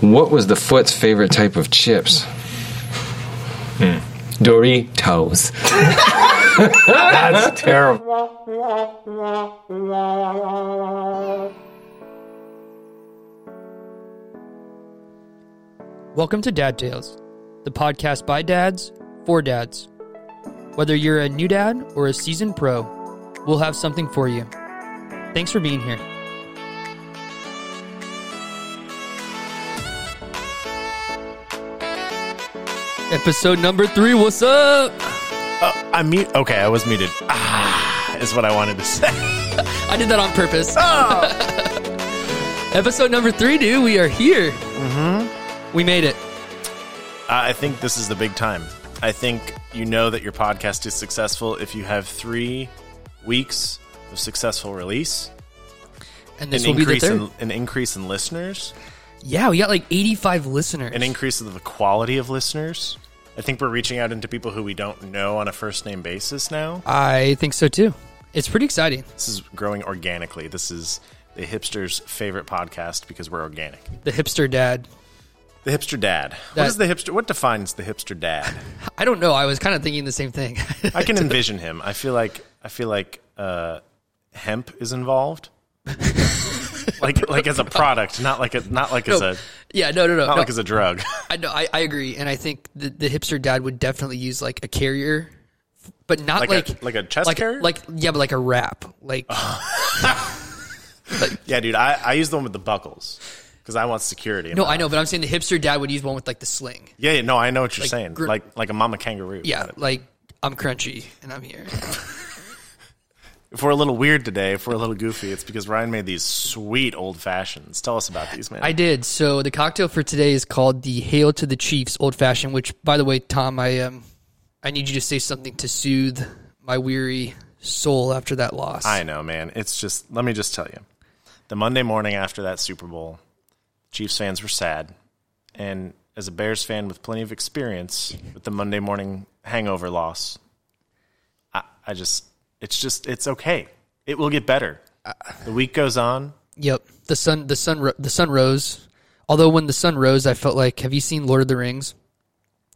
What was the foot's favorite type of chips? Hmm. Doritos. That's terrible. Welcome to Dad Tales, the podcast by dads for dads. Whether you're a new dad or a seasoned pro, we'll have something for you. Thanks for being here. Episode number three, what's up? Oh, I'm mute. Okay, I was muted. Ah, is what I wanted to say. I did that on purpose. Oh. Episode number three, dude, we are here. Mm-hmm. We made it. I think this is the big time. I think you know that your podcast is successful if you have three weeks of successful release, And this an will be the increase third. in an increase in listeners, Yeah, we got like 85 listeners. an increase of the quality of listeners. I think we're reaching out into people who we don't know on a first name basis now. I think so too. It's pretty exciting. This is growing organically. This is the hipster's favorite podcast because we're organic. The hipster dad. The hipster dad. That- what is the hipster? What defines the hipster dad? I don't know. I was kind of thinking the same thing. I can envision him. I feel like I feel like uh, hemp is involved, like like as a product, not like a not like as a yeah, no, no, no. not no. like as a drug. I know. I, I agree, and I think the, the hipster dad would definitely use like a carrier, but not Like like a like a chest like carrier. like yeah, but like a wrap. Like yeah, dude. I, I use the one with the buckles because I want security. no, I know, but I'm saying the hipster dad would use one with like the sling. Yeah, yeah, no, I know what you're saying. gr- like like a mama kangaroo. Yeah, like I'm crunchy and I'm here. If we're a little weird today, if we're a little goofy, it's because Ryan made these sweet old fashions. Tell us about these, man. I did. So the cocktail for today is called the Hail to the Chiefs Old Fashioned. Which, by the way, Tom, I um, I need you to say something to soothe my weary soul after that loss. I know, man. It's just let me just tell you. The Monday morning after that Super Bowl, Chiefs fans were sad. And as a Bears fan with plenty of experience with the Monday morning hangover loss, I, I just it's just it's okay. It will get better. The week goes on. Yep. The sun the sun the sun rose. Although when the sun rose, I felt like have you seen Lord of the Rings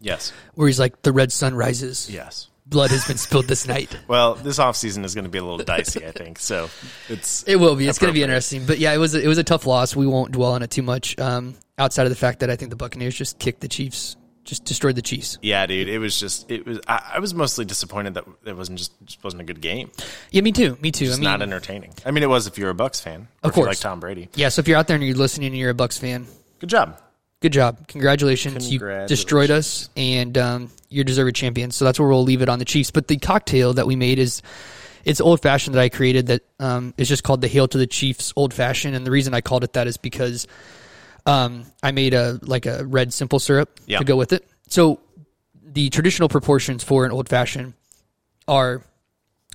Yes. where he's like the red sun rises. Yes. Blood has been spilled this night. Well, this offseason is going to be a little dicey, I think. So it's It will be. It's going to be interesting. But yeah, it was a, it was a tough loss. We won't dwell on it too much. Um, outside of the fact that I think the Buccaneers just kicked the Chiefs, just destroyed the Chiefs. yeah, dude. It was just it was. I, I was mostly disappointed that it wasn't just just wasn't a good game. Yeah, me too. Me too. It's I mean, not entertaining. I mean, it was if you're a Bucs fan, or Of if you course. like Tom Brady. yeah. So if you're out there and you're listening and you're a Bucs fan, Good job. good job. Congratulations. You destroyed us and um, you're deserved champion. So that's where we'll leave it on the Chiefs. But the cocktail that we made is it's old fashioned that I created that um, is just called the Hail to the Chiefs Old Fashioned. And the reason I called it that is because um, I made a like a red simple syrup Yeah. to go with it. So the traditional proportions for an old fashioned are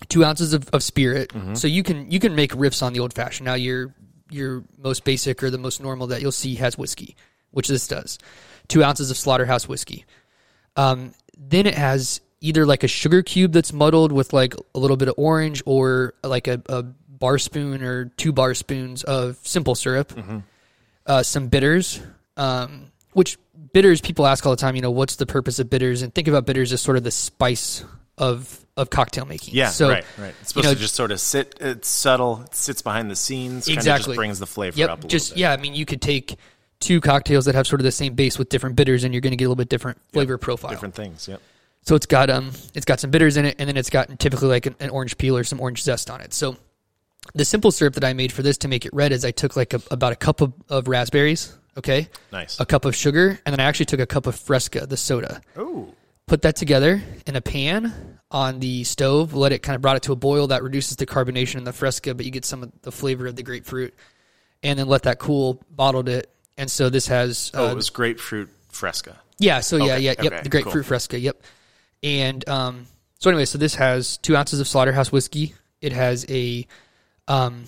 two ounces of, of spirit. So you can you can make riffs on the old fashioned. Now your your most basic or the most normal that you'll see has whiskey, which this does. Two ounces of slaughterhouse whiskey. Um, then it has either like a sugar cube that's muddled with like a little bit of orange, or like a, a bar spoon or two bar spoons of simple syrup. Uh, some bitters, um, which bitters people ask all the time. You know, what's the purpose of bitters? And think about bitters as sort of the spice of of cocktail making. Yeah, so, right, right. It's supposed you know, to just sort of sit. It's subtle. It sits behind the scenes. Exactly. just brings the flavor Yep. up a little just bit. yeah. I mean, you could take two cocktails that have sort of the same base with different bitters, and you're going to get a little bit different flavor profile. different things. Yep. So it's got um, it's got some bitters in it, and then it's got typically like an, an orange peel or some orange zest on it. So the simple syrup that I made for this to make it red is I took like a, about a cup of, of raspberries, okay, Nice. a cup of sugar, and then I actually took a cup of Fresca, the soda. Ooh. Put that together in a pan on the stove. Let it kind of brought it to a boil. That reduces the carbonation in the Fresca, but you get some of the flavor of the grapefruit, and then let that cool. Bottled it, and so this has Oh, uh, it was grapefruit fresca. yeah, so yeah, Okay, yeah, yep, okay, the grapefruit cool. fresca, yep. And um, so anyway, so this has two ounces of slaughterhouse whiskey. It has a um,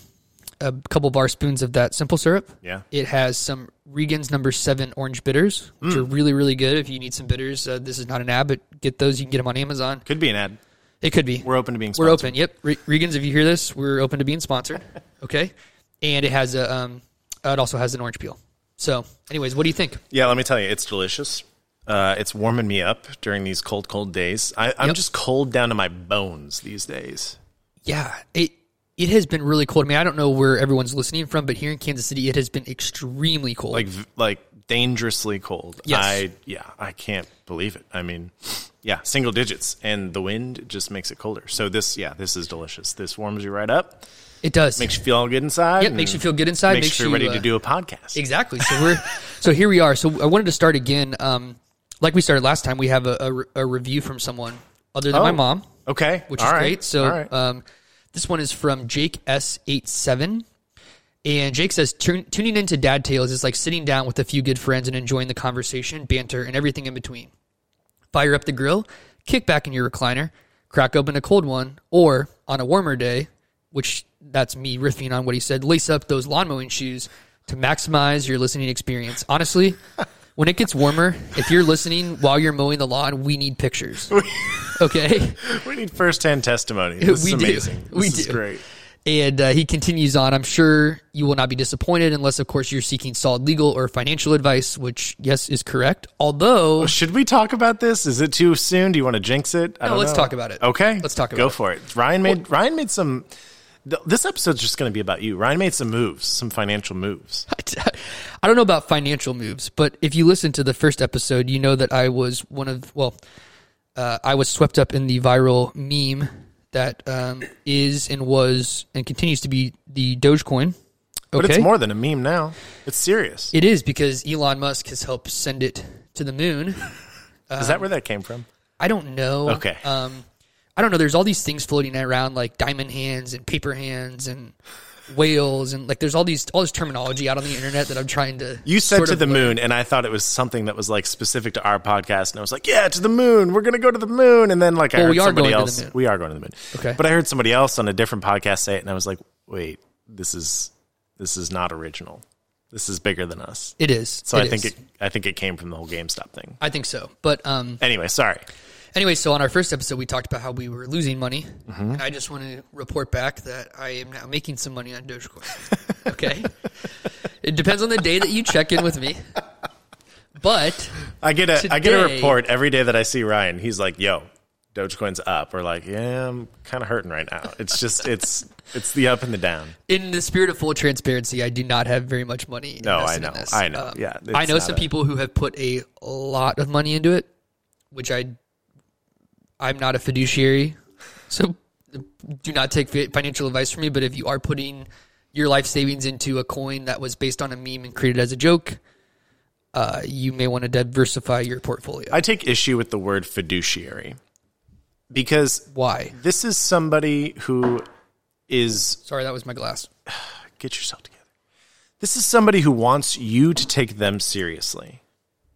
a couple bar spoons of that simple syrup. Yeah. It has some Regan's number seven orange bitters, which Hmm. are really, really good. If you need some bitters, uh, this is not an ad, but get those. You can get them on Amazon. Could be an ad. It could be. We're open to being. Sponsored. We're open. Yep. Re- Regan's, if you hear this, we're open to being sponsored. Okay. And it has a, um, uh, it also has an orange peel. So, anyways, what do you think? Yeah, let me tell you, it's delicious. Uh, it's warming me up during these cold, cold days. I, I'm Yep. just cold down to my bones these days. Yeah, it it has been really cold. I mean, I don't know where everyone's listening from, but here in Kansas City, it has been extremely cold. Like, like dangerously cold. Yes. I yeah, I can't believe it. I mean, yeah, single digits, and the wind just makes it colder. So this, yeah, this is delicious. This warms you right up, it does. makes you feel all good inside. Yep, and makes you feel good inside, Makes, makes you ready uh, to do a podcast. Exactly. So we're so here we are. So I wanted to start again. Um, like we started last time, we have a, a, a review from someone other than my Oh. mom, Okay, which all is right, great. So all right. um, this one is from Jake S 87 and Jake says "Tun- tuning into Dad Tales is like sitting down with a few good friends and enjoying the conversation, banter, and everything in between. Fire up the grill, kick back in your recliner, crack open a cold one, or on a warmer day, which that's me riffing on what he said, lace up those lawn mowing shoes to maximize your listening experience. Honestly, when it gets warmer, if you're listening while you're mowing the lawn, we need pictures. Okay? we need firsthand testimony. This We is do. amazing. This We is do. great. And uh, he continues on. I'm sure you will not be disappointed unless, of course, you're seeking solid legal or financial advice, which, yes, is correct. Although, Should we talk about this? Is it too soon? Do you want to jinx it? I No, let's know. talk about it. Okay, Let's talk Go about it. Go for it. Ryan made Ryan made some. th- This episode's just going to be about you. Ryan made some moves, some financial moves. I don't know about financial moves, but if you listen to the first episode, you know that I was one of, well, uh, I was swept up in the viral meme that um, is and was and continues to be the Dogecoin. But it's more than a meme now. It's serious. It is because Elon Musk has helped send it to the moon. Is that where that came from? I don't know. Okay. Um, I don't know. There's all these things floating around like diamond hands and paper hands and whales and like there's all these all this terminology out on the internet that I'm trying to. You said to the learn. moon, and I thought it was something that was like specific to our podcast, and I was like, "Yeah, to the moon. We're gonna go to the moon." And then like I Well, heard we are somebody going to the else. moon. We are going to the moon. Okay. But I heard somebody else on a different podcast say it, and I was like, "Wait, this is this is not original. This is bigger than us." It is. So I It think it. I think it came from the whole GameStop thing. I think so. But um, Anyway, sorry. Anyway, so on our first episode, we talked about how we were losing money, Mm-hmm. and I just want to report back that I am now making some money on Dogecoin. okay, it depends on the day that you check in with me, but I get a I get a report every day that I see Ryan. He's like, "Yo, Dogecoin's up," or like, "Yeah, I'm kind of hurting right now." It's just it's it's the up and the down. in the spirit of full transparency, I do not have very much money. No, I know. this. I know. Um, Yeah, I know some a- people who have put a lot of money into it, which I I'm not a fiduciary, so do not take financial advice from me. But if you are putting your life savings into a coin that was based on a meme and created as a joke, uh, you may want to diversify your portfolio. I take issue with the word fiduciary because Why? this is somebody who is Sorry, that was my glass. get yourself together. This is somebody who wants you to take them seriously.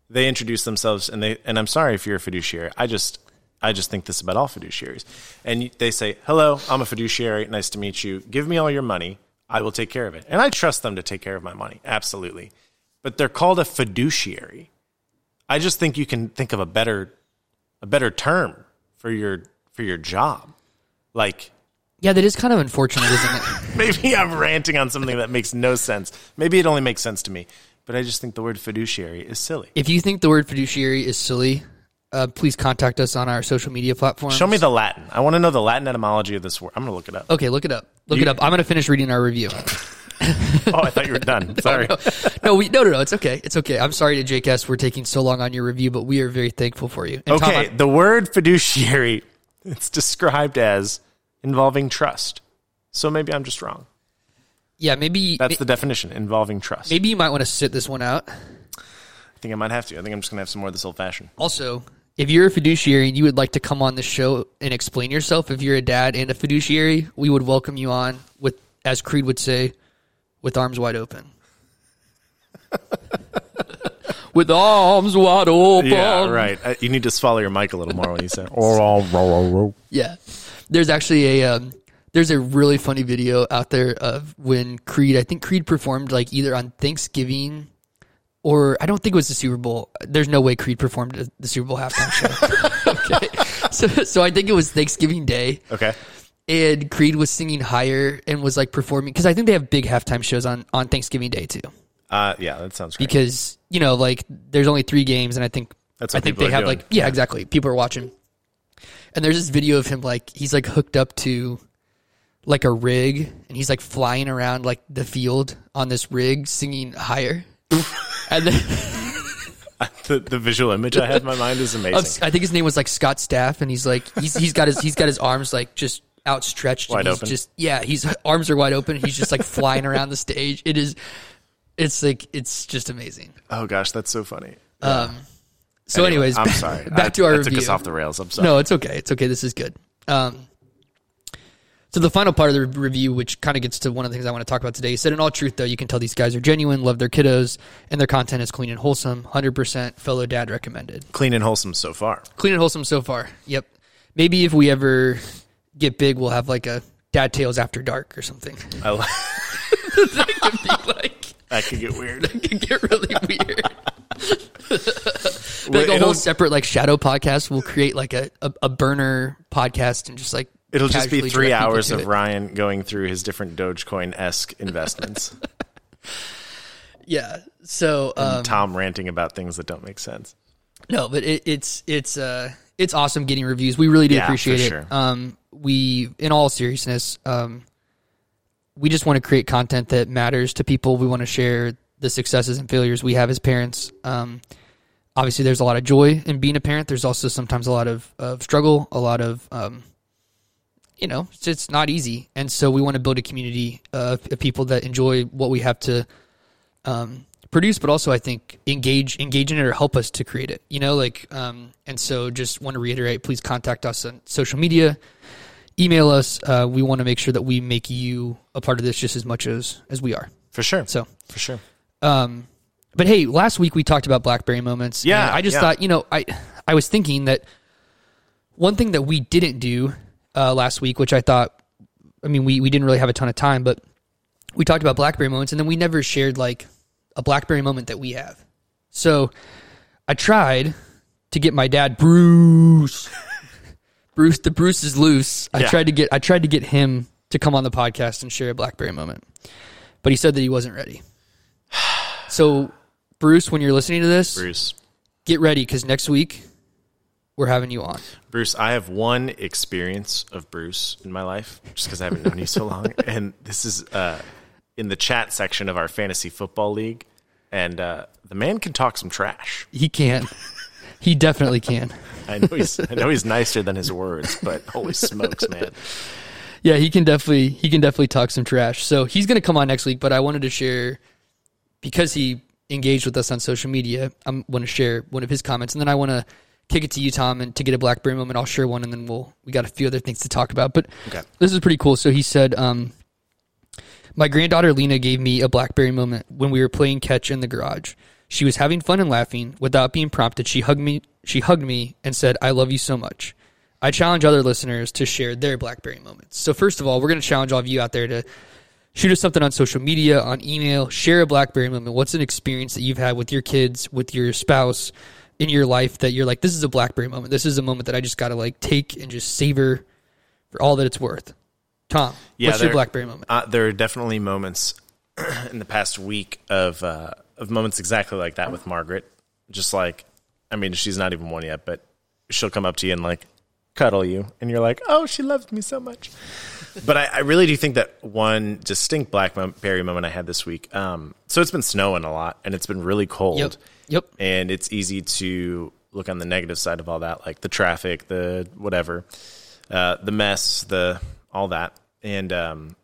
They introduce themselves and they and I'm sorry if you're a fiduciary. I just I just think this about all fiduciaries. And they say, "Hello, I'm a fiduciary. Nice to meet you. Give me all your money. I will take care of it." And I trust them to take care of my money. Absolutely. But they're called a fiduciary. I just think you can think of a better a better term for your for your job. Like Yeah, that is kind of unfortunate, isn't it? Maybe I'm ranting on something that makes no sense. Maybe it only makes sense to me, but I just think the word fiduciary is silly. If you think the word fiduciary is silly, uh, please contact us on our social media platforms. Show me the Latin. I want to know the Latin etymology of this word. I'm going to look it up. Okay, look it up. Look You- it up. I'm going to finish reading our review. Oh, I thought you were done. Sorry. no, we, no, no, no. It's okay. It's okay. I'm sorry to JKS for taking so long on your review, but we are very thankful for you. And Tom, Okay, the word fiduciary it's described as involving trust. So maybe I'm just wrong. yeah, maybe That's the definition, involving trust. maybe you might want to sit this one out. I think I might have to. I think I'm just going to have some more of this old fashioned. Also, if you're a fiduciary and you would like to come on the show and explain yourself, if you're a dad and a fiduciary, we would welcome you on with, as Creed would say, with arms wide open. with arms wide open. Yeah, right. Uh, you need to swallow your mic a little more when you say. Yeah. There's actually a um, there's a really funny video out there of when Creed I think Creed performed like either on Thanksgiving or I don't think it was the Super Bowl. There's no way Creed performed the Super Bowl halftime show. okay. So so I think it was Thanksgiving Day okay. and Creed was singing higher and was like performing cuz I think they have big halftime shows on on Thanksgiving Day too. Uh, yeah, that sounds great. because you know like there's only three games and i think That's i think they have doing. like yeah, exactly people are watching and there's this video of him like he's like hooked up to like a rig and he's like flying around like the field on this rig singing higher and then the, the visual image I have in my mind is amazing. i think his name was like Scott Stapp and he's like he's, he's got his he's got his arms like just outstretched and Wide he's open. just yeah his arms are wide open he's just like flying around the stage it is it's like it's just amazing Oh gosh, that's so funny. um so Anyway, anyways I'm sorry. back I, to our I review took us off the rails. I'm sorry. No, it's okay. It's okay. This is good. Um, so the final part of the review, which kind of gets to one of the things I want to talk about today, he said, in all truth, though, you can tell these guys are genuine, love their kiddos, and their content is clean and wholesome. Hundred percent fellow dad recommended. Clean and wholesome so far. Clean and wholesome so far. Yep. Maybe if we ever get big, we'll have like a Dad Tales After Dark or something. I li- like that could get weird. it could get really weird. Well, like a it'll- whole separate like shadow podcast. We'll create like a, a, a burner podcast and just like It'll just be three hours of it. Ryan going through his different Dogecoin esque investments. Yeah. So um, Tom ranting about things that don't make sense. no, but it, it's it's uh it's awesome getting reviews. We really do Yeah, appreciate for it. sure. Um, we in all seriousness, um, we just want to create content that matters to people. We want to share the successes and failures we have as parents. Um, obviously, there's a lot of joy in being a parent. There's also sometimes a lot of, of struggle, a lot of um, you know, it's, it's not easy. And so we want to build a community of, of people that enjoy what we have to um, produce, but also I think engage engage in it or help us to create it. You know, like um, and so just want to reiterate, please contact us on social media, email us. Uh, we want to make sure that we make you a part of this just as much as as we are. For sure. So, For sure. um, but hey, last week we talked about BlackBerry moments. Yeah, and I just yeah. thought, you know, I I was thinking that one thing that we didn't do uh, last week, which I thought, I mean, we we didn't really have a ton of time, but we talked about BlackBerry moments, and then we never shared like a BlackBerry moment that we have. So I tried to get my dad, Bruce. Bruce, the Bruce is loose. I Yeah. tried to get I tried to get him to come on the podcast and share a BlackBerry moment, but he said that he wasn't ready. So, Bruce, when you're listening to this, Bruce. get ready because next week we're having you on. Bruce, I have one experience of Bruce in my life, just because I haven't known you so long, and this is uh, in the chat section of our fantasy football league, and uh, the man can talk some trash. He can. he definitely can. I know he's I know he's nicer than his words, but holy smokes, man! Yeah, he can definitely he can definitely talk some trash. So he's going to come on next week, but I wanted to share because he engaged with us on social media. I'm going to share one of his comments, and then I want to kick it to you, Tom, and to get a BlackBerry moment, I'll share one, and then we'll we got a few other things to talk about. But Okay. this is pretty cool. So he said, um, "My granddaughter Lena gave me a BlackBerry moment when we were playing catch in the garage. She was having fun and laughing without being prompted. She hugged me. She hugged me and said, "I love you so much." I challenge other listeners to share their BlackBerry moments. So first of all, we're going to challenge all of you out there to shoot us something on social media, on email, share a BlackBerry moment. What's an experience that you've had with your kids, with your spouse, in your life that you're like, this is a BlackBerry moment. This is a moment that I just got to like take and just savor for all that it's worth. Tom, what's your BlackBerry moment? Uh, there are definitely moments in the past week of uh, of moments exactly like that with Margaret. Just like, I mean, she's not even one yet, but she'll come up to you and like cuddle you, and you're like, oh, she loves me so much. but I, I really do think that one distinct BlackBerry moment I had this week. Um, so it's been snowing a lot, and it's been really cold. Yep. Yep. and it's easy to look on the negative side of all that, like the traffic, the whatever, uh, the mess, the all that. And um,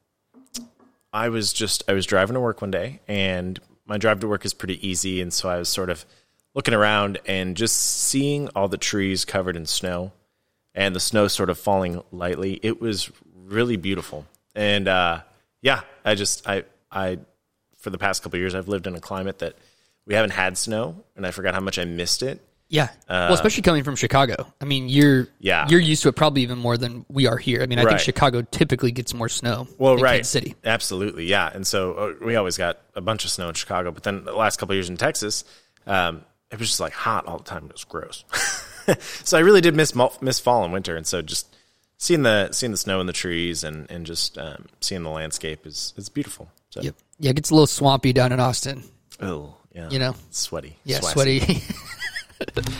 I was just I was driving to work one day, and my drive to work is pretty easy, and so I was sort of looking around and just seeing all the trees covered in snow, and the snow sort of falling lightly. It was really beautiful, and uh, yeah, I just I I for the past couple years I've lived in a climate that we haven't had snow, and I forgot how much I missed it. Yeah. well, especially coming from Chicago. I mean, you're Uh, Yeah. you're used to it probably even more than we are here. I mean, I think Chicago typically gets more snow Well, than right, Kansas City. absolutely, yeah. And so uh, we always got a bunch of snow in Chicago, but then the last couple of years in Texas, um, it was just like hot all the time. It was gross. so I really did miss miss fall and winter, and so just seeing the seeing the snow in the trees and and just um, seeing the landscape is is beautiful. So Yep. Yeah, it gets a little swampy down in Austin. Oh, yeah. You know? sweaty. Yeah, Swassy. sweaty.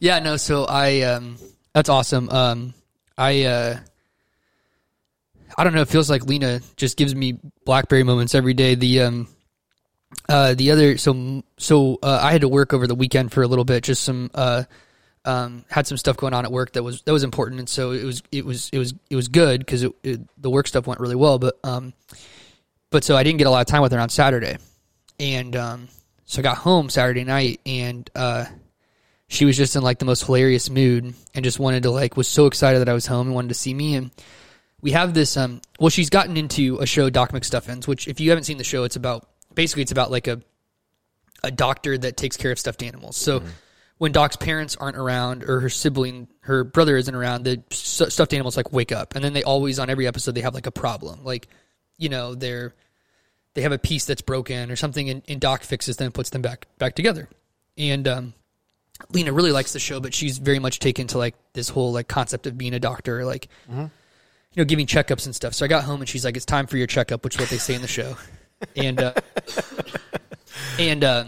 yeah, no. So I, um, that's awesome. Um, I, uh, I don't know. It feels like Lena just gives me BlackBerry moments every day. The, um, uh, the other, so, so, uh, I had to work over the weekend for a little bit, just some, uh, um, had some stuff going on at work that was, that was important. And so it was, it was, it was, it was good because the work stuff went really well. But, um, but so I didn't get a lot of time with her on Saturday. And, um, so I got home Saturday night and, uh, she was just in like the most hilarious mood and just wanted to like was so excited that I was home and wanted to see me. And we have this um well she's gotten into a show Doc McStuffins which if you haven't seen the show it's about basically it's about like a a doctor that takes care of stuffed animals. So when Doc's parents aren't around or her sibling her brother isn't around the stuffed animals like wake up. And then they always on every episode they have like a problem. Like you know they're they have a piece that's broken or something and, and Doc fixes them and puts them back back together and um Lena really likes the show, but she's very much taken to like this whole like concept of being a doctor, like you know, giving checkups and stuff. So I got home and she's like, "It's time for your checkup," which is what they say in the show, and uh, and uh,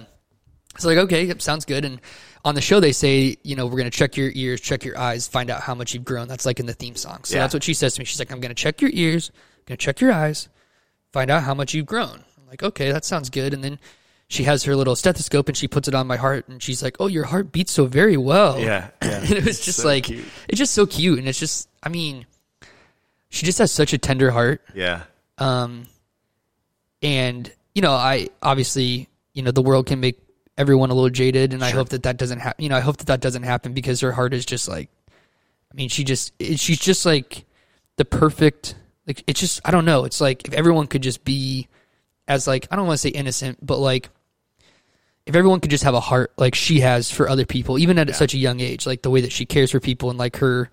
it's like, okay, sounds good. And on the show, they say, you know, we're gonna check your ears, check your eyes, find out how much you've grown. That's like in the theme song. So Yeah. that's what she says to me. She's like, "I'm gonna check your ears, I'm gonna check your eyes, find out how much you've grown." I'm like, okay, that sounds good. And then she has her little stethoscope and she puts it on my heart and she's like, "Oh, your heart beats so very well." Yeah, yeah. and it was just So like cute. it's just so cute and it's just I mean, she just has such a tender heart. Yeah. Um, and you know, I obviously you know the world can make everyone a little jaded, and I hope that that doesn't happen. You know, I hope that that doesn't happen because her heart is just like, I mean, she just she's just like the perfect. Like it's just I don't know. It's like if everyone could just be as like I don't want to say innocent, but like if everyone could just have a heart like she has for other people, even at such a young age, like the way that she cares for people and like her,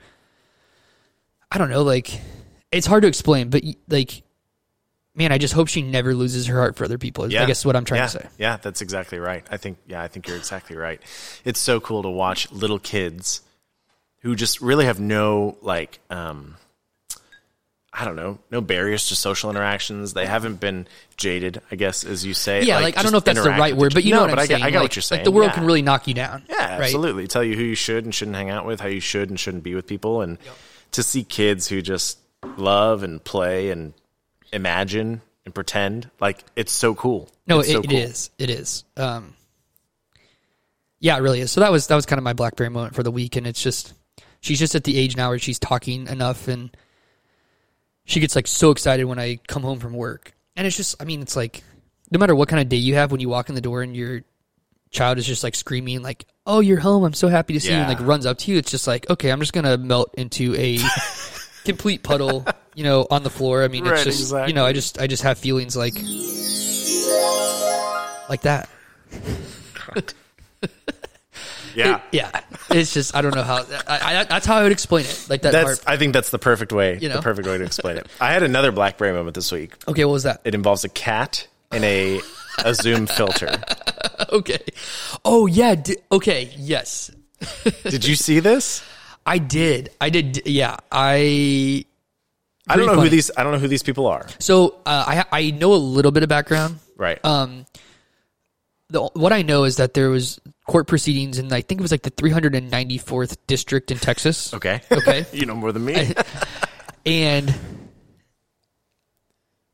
I don't know, like it's hard to explain, but like, man, I just hope she never loses her heart for other people. is I guess what I'm trying yeah. to say. Yeah, that's exactly right. I think yeah, I think you're exactly right. It's so cool to watch little kids who just really have no like um I don't know, no barriers to social interactions. They haven't been jaded, I guess, as you say. Yeah, like, I don't know if that's the right word, but you No, know what but I'm I saying. Get, I get like, what you're saying. Like the world yeah. can really knock you down. Yeah, right? absolutely. Tell you who you should and shouldn't hang out with, how you should and shouldn't be with people, and to see kids who just love and play and imagine and pretend, like it's so cool. No, it's it, so it cool. is. It is. Um, yeah, it really is. So that was that was kind of my BlackBerry moment for the week, and it's just she's just at the age now where she's talking enough, and she gets like so excited when I come home from work, and it's just I mean it's like no matter what kind of day you have when you walk in the door and your child is just like screaming like oh you're home. I'm so happy to see you and Yeah. like runs up to you it's just like okay I'm just gonna melt into a complete puddle you know on the floor. I mean it's just you know I just I just have feelings like like that Yeah, yeah it's just I don't know how I, I, that's how I would explain it like that that's. part I think that's the perfect way. You know? The perfect way to explain it. I had another BlackBerry moment this week. okay what was that It involves a cat and a a zoom filter. okay oh yeah di- okay yes Did you see this? I did I did yeah I I don't know funny. who these. I don't know who these people are. so uh, I I know a little bit of background Right. um the, what I know is that there was court proceedings in I think it was like the 394th district in Texas. okay. Okay. you know more than me. And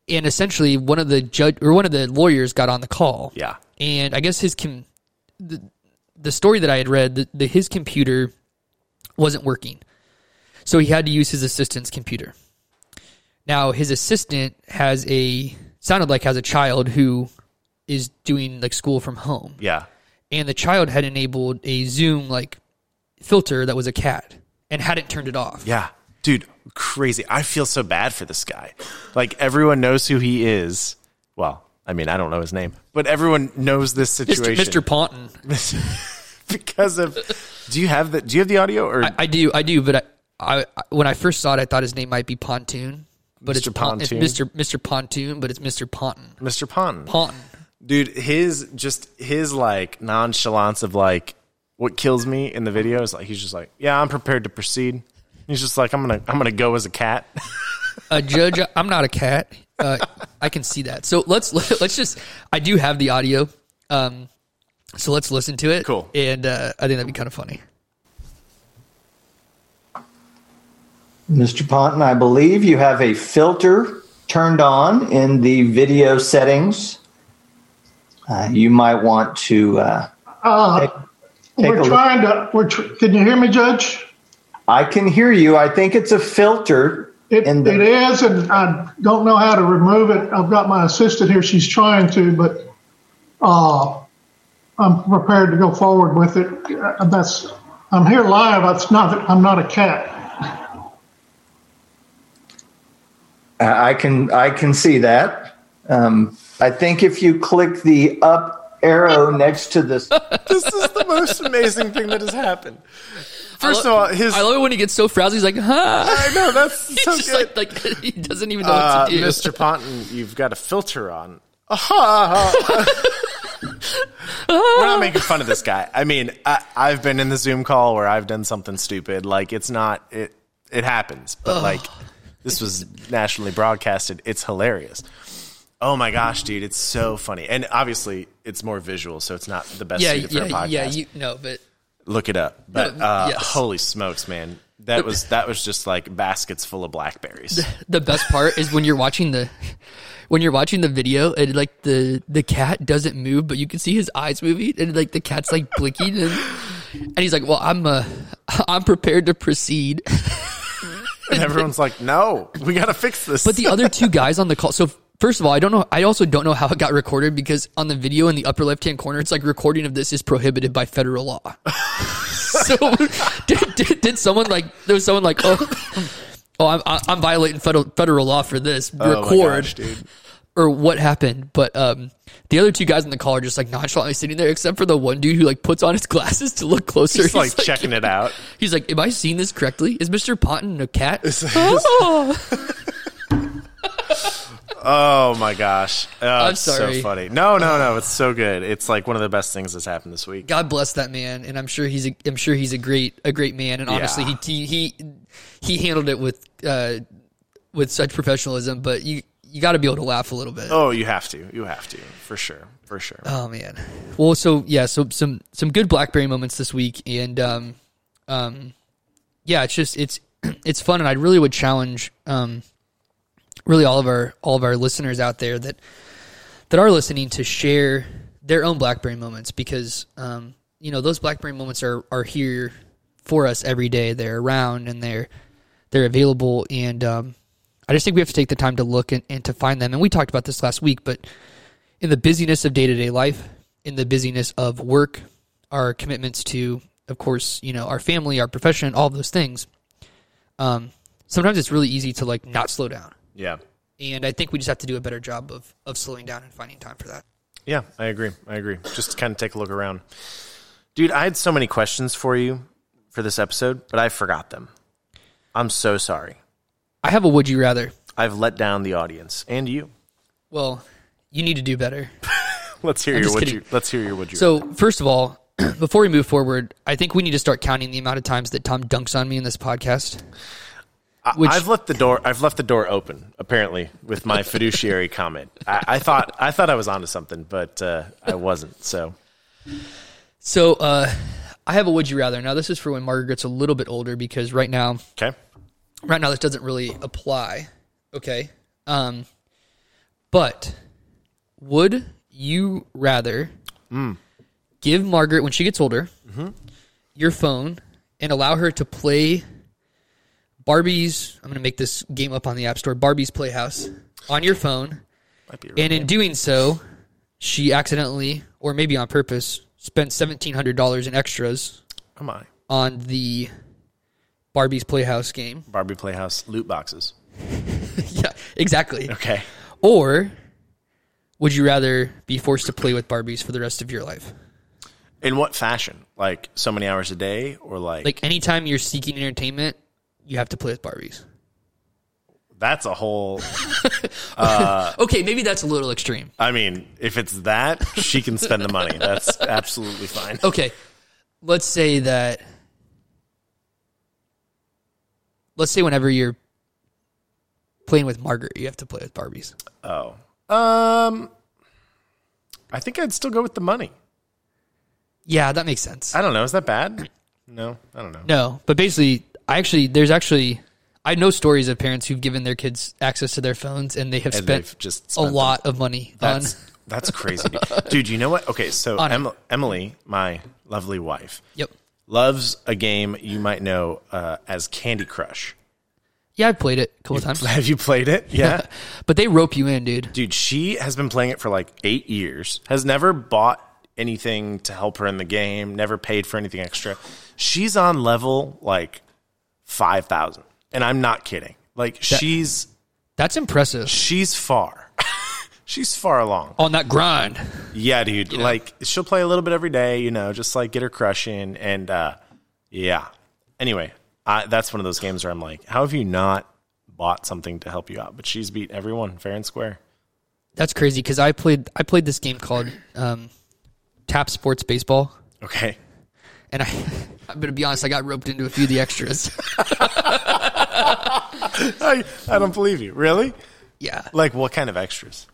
and essentially one of the judge or one of the lawyers got on the call. yeah. And I guess his com- the, the story that I had read the, the his computer wasn't working. So he had to use his assistant's computer. Now his assistant has a sounded like has a child who is doing like school from home. Yeah. and the child had enabled a Zoom like filter that was a cat and hadn't turned it off. Yeah. Dude, crazy. I feel so bad for this guy. Like everyone knows who he is. Well, I mean, I don't know his name, but everyone knows this situation Mr. Ponton. because of. Do you have the Do you have the audio or I, I do, I do, but I, I, when I first saw it, I thought his name might be Pontoon, but it's, Mr. Pon- it's Pontoon? Mr. Mr. Pontoon, but it's Mr. Ponton. Mr. Ponton? Ponton. Dude, his just his like nonchalance of like what kills me in the video is like he's just like, yeah, I'm prepared to proceed. He's just like, I'm gonna I'm gonna go as a cat. A judge, I'm not a cat. Uh, I can see that. So let's let's just. I do have the audio. Um, so let's listen to it. Cool. And uh, I think that'd be kind of funny. Mr. Ponton, I believe you have a filter turned on in the video settings. Uh, you might want to. Uh, Uh, take, take we're look. trying to. We're. Tr- can you hear me, Judge? I can hear you. I think it's a filter It, the. it is, and I don't know how to remove it. I've got my assistant here; she's trying to, but uh, I'm prepared to go forward with it. Uh, That's. I'm here live. It's not. I'm not a cat. I can I can see that. Um, I think if you click the up arrow next to this, This is the most amazing thing that has happened. First of all, his I love it when he gets so frazzled. He's like, huh? I know that's He's so just good. like, like he doesn't even know Uh, what to do. Mr. Ponton, you've got a filter on. Aha! We're not making fun of this guy. I mean, I, I've been in the Zoom call where I've done something stupid. Like it's not it. It happens, but like this was nationally broadcasted. It's hilarious. Oh my gosh, dude! It's so funny, and obviously it's more visual, so it's not the best Yeah, suited for a yeah, podcast. yeah. You no, but Look it up. But No, uh, yes. holy smokes, man! That was that was just like baskets full of blackberries. the best part is when you're watching the when you're watching the video and like the the cat doesn't move, but you can see his eyes moving and like the cat's like blinking and and he's like, "Well, I'm uh I'm prepared to proceed." And everyone's like, "No, we got to fix this." But the other two guys on the call, so first of all, I don't know. I also don't know how it got recorded because on the video in the upper left hand corner, it's like recording of this is prohibited by federal law. so did, did, did someone like there was someone like oh. Oh, I'm I'm violating federal federal law for this. Oh Record, gosh, dude. or what happened. But um, the other two guys in the call are just like nonchalantly sitting there, except for the one dude who like puts on his glasses to look closer. Just like checking it out. He's like, "Am I seeing this correctly? Is Mister Ponton a cat?" Oh my gosh, oh, I'm it's sorry. so funny. No, no, no, it's so good. It's like one of the best things that's happened this week. God bless that man, and I'm sure he's a, I'm sure he's a great a great man, and honestly, Yeah. he he he handled it with uh with such professionalism. But you you got to be able to laugh a little bit. Oh, you have to, you have to, for sure, for sure. Oh man. Well, so yeah, so some some good BlackBerry moments this week, and um, um, yeah, it's just it's it's fun, and I really would challenge um, really all of our all of our listeners out there that that are listening to share their own BlackBerry moments because um, you know those BlackBerry moments are are here for us every day. They're around and they're they're available, and um, I just think we have to take the time to look and, and to find them. And we talked about this last week, but in the busyness of day to day life, in the busyness of work, our commitments to, of course, you know, our family, our profession, all those things. Um, sometimes it's really easy to like not slow down, Yeah, and I think we just have to do a better job of of slowing down and finding time for that. yeah, I agree. I agree. Just kind of take a look around, dude. I had so many questions for you for this episode, but I forgot them. I'm so sorry. I have a would you rather. I've let down the audience and you. Well, you need to do better. Let's hear I'm your would kidding. you. Let's hear your would you. So, first of all, before we move forward, I think we need to start counting the amount of times that Tom dunks on me in this podcast. Which- I've left the door. I've left the door open. Apparently, with my fiduciary comment, I, I thought I thought I was onto something, but uh, I wasn't. So So, uh, I have a would you rather. Now, this is for when Margaret gets a little bit older because right now, okay, right now this doesn't really apply. Okay. Um, but would you rather give Margaret when she gets older your phone and allow her to play Barbie's? I'm going to make this game up on the App Store. Barbie's Playhouse on your phone, and in doing so, she accidentally or maybe on purpose spent seventeen hundred dollars in extras oh Come on, on the Barbie's Playhouse game. Barbie Playhouse loot boxes. yeah, exactly. Okay. Or would you rather be forced to play with Barbies for the rest of your life? In what fashion? Like so many hours a day, or like, Like anytime you're seeking entertainment, you have to play with Barbies. that's a whole. Okay, maybe that's a little extreme. I mean, if it's that, she can spend the money. That's absolutely fine. Okay, let's say that. Let's say whenever you're playing with Margaret, you have to play with Barbies. Oh, um, I think I'd still go with the money. Yeah, that makes sense. I don't know. Is that bad? No, I don't know. No, but basically, I actually there's actually I know stories of parents who've given their kids access to their phones and they have And spent they've just a them. lot of money That's on. that's crazy, dude. dude. You know what? Okay, so On it. Em- Emily, my lovely wife, Yep. loves a game you might know uh, as Candy Crush. Yeah, I played it a couple times. Have you played it? Yeah. but they rope you in, dude. Dude, she has been playing it for like eight years, has never bought anything to help her in the game, never paid for anything extra. She's on level like 5,000. And I'm not kidding. Like, she's That's impressive. she's far. she's far along. On that grind. Yeah, dude. know? Like, she'll play a little bit every day, you know, just like get her crushing. And uh, yeah. Anyway, I, that's one of those games where I'm like, how have you not bought something to help you out? But she's beat everyone fair and square. That's crazy because I played I played this game called um, Tap Sports Baseball, Okay. And I I'm gonna be honest, I got roped into a few of the extras. I, I don't believe you. Really? yeah, Like what kind of extras?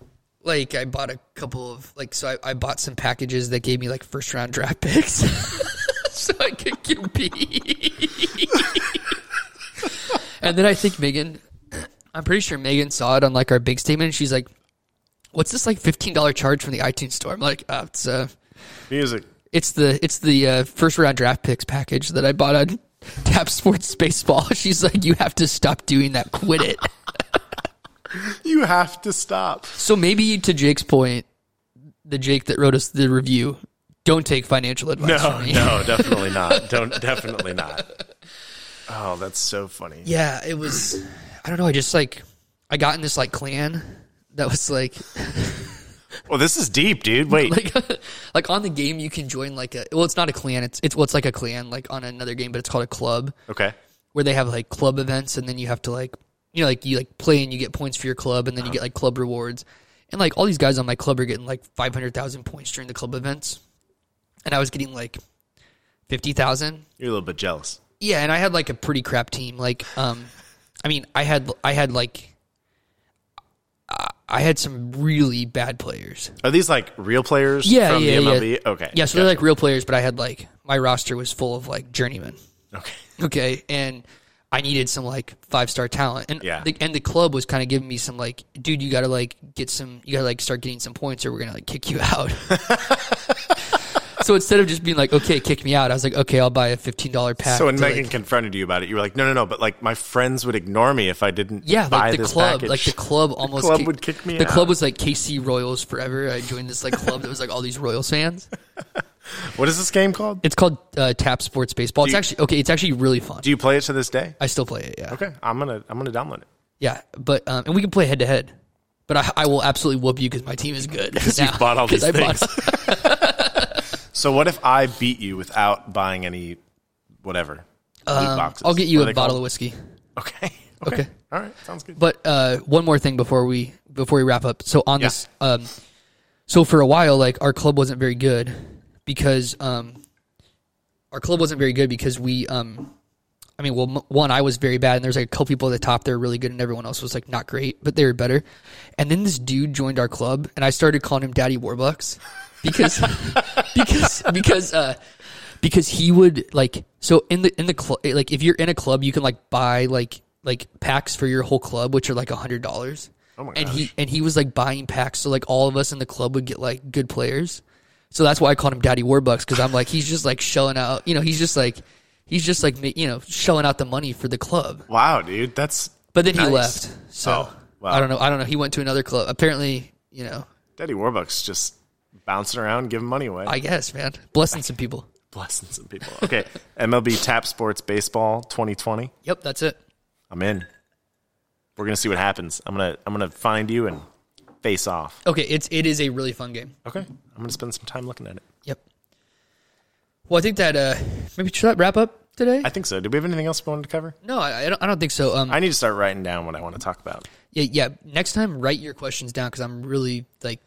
like I bought a couple of like so I, I bought some packages that gave me like first round draft picks, so I could compete. and then I think Megan, I'm pretty sure Megan saw it on like our big statement. and She's like, "What's this like fifteen dollar charge from the iTunes store?" I'm like, uh, "It's uh, Music. It's the it's the uh, first round draft picks package that I bought on Tap Sports Baseball. She's like, you have to stop doing that. Quit it. You have to stop. so maybe to Jake's point, the Jake that wrote us the review, don't take financial advice No, from me. no, definitely not. Don't definitely not. Oh, that's so funny. Yeah, it was. I don't know. I just like I got in this like clan that was like Well, this is deep, dude. Wait. like like on the game you can join like a well it's not a clan it's it's what's like a clan like on another game but it's called a club Okay. where they have like club events and then you have to like you know like you like play and you get points for your club and then you get like club rewards and like all these guys on my club are getting like 500,000 points during the club events and I was getting like 50,000 You're a little bit jealous. yeah and I had like a pretty crap team like um I mean I had I had like I- had some really bad players Are these like real players yeah from yeah the yeah MLB? Okay. yeah so they're like real players but I had like my roster was full of like journeymen Okay. okay and i needed some like five star talent and Yeah. the, and the club was kind of giving me some like dude you gotta like get some you gotta like start getting some points or we're gonna like kick you out so instead of just being like okay kick me out i was like okay i'll buy a $15 pack So when to, Megan like- confronted you about it, you were like, "No, no, no!" But like, my friends would ignore me if I didn't. yeah, buy like the club, package. like the club almost club kick- would kick me The out. club was like KC Royals forever. I joined this like club that was like all these Royals fans. What is this game called? It's called uh, Tap Sports Baseball. It's you- actually okay. It's actually really fun. Do you play it to this day? I still play it. Yeah. Okay, I'm gonna I'm gonna download it. Yeah, but um, and we can play head to head. But I, I will absolutely whoop you because my team is good. Because you bought all these things. So what if I beat you without buying any, whatever, loot boxes? Um, I'll get you What a they bottle of whiskey. Okay. okay. Okay. All right. Sounds good. But uh, one more thing before we before we wrap up. So on Yeah. this, um, so for a while, like our club wasn't very good because um, our club wasn't very good because we um, I mean, well, m- one I was very bad, and there's like a couple people at the top that were really good, and everyone else was like not great, but they were better. And then this dude joined our club, and I started calling him Daddy Warbucks because because because uh, because he would like so in the in the club like if you're in a club, you can like buy like like packs for your whole club, which are like a hundred dollars. Oh my and gosh. he and he was like buying packs, so like all of us in the club would get like good players. So that's why I called him Daddy Warbucks because I'm like he's just like shelling out. You know, he's just like he's just like you know shelling out the money for the club. wow, dude, that's. But then he left. So Oh, wow. I don't know. I don't know. He went to another club. Apparently, you know. Daddy Warbucks just bouncing around, giving money away, I guess, man, blessing some people. blessing some people. Okay, MLB Tap Sports Baseball 2020. Yep, that's it. I'm in. We're gonna see what happens. I'm gonna I'm gonna find you and face off. Okay, it's it is a really fun game. Okay, I'm gonna spend some time looking at it. Yep. Well, I think that uh maybe should that wrap up today? I think so. Do we have anything else we wanted to cover? no, I, I don't. I don't think so. Um, I need to start writing down what I want to talk about. yeah, yeah. Next time, write your questions down because I'm really like,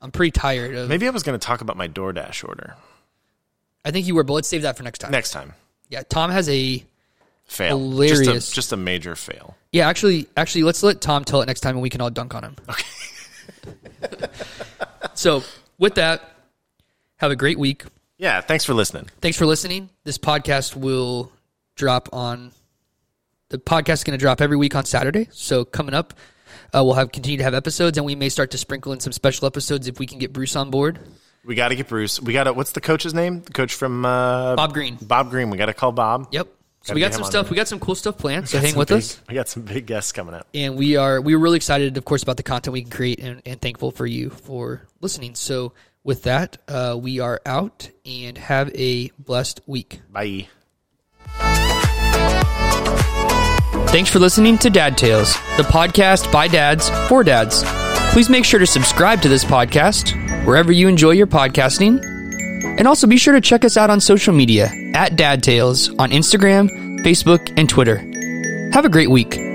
I'm pretty tired of. Maybe I was going to talk about my DoorDash order I think you were, but let's save that for next time. next time. Yeah, Tom has a. Fail. Hilarious. Just a, just a major fail. Yeah, actually, actually, let's let Tom tell it next time, and we can all dunk on him. Okay. So with that, have a great week. Yeah, thanks for listening. Thanks for listening. This podcast will drop on the podcast is going to drop every week on Saturday. So coming up, uh, we'll have continue to have episodes, and we may start to sprinkle in some special episodes if we can get Bruce on board. We got to get Bruce. We got to. What's the coach's name? The coach from uh, Bob Green. Bob Green. We got to call Bob. Yep. So we got some stuff. there. We got some cool stuff planned. So hang with big- us. We got some big guests coming up. and we are we are really excited, of course, about the content we can create, and, and thankful for you for listening. So with that, uh, we are out, and have a blessed week. Bye. Thanks for listening to Dad Tales, the podcast by dads for dads. Please make sure to subscribe to this podcast wherever you enjoy your podcasting. And also be sure to check us out on social media at Dad Tales on Instagram, Facebook, and Twitter. Have a great week.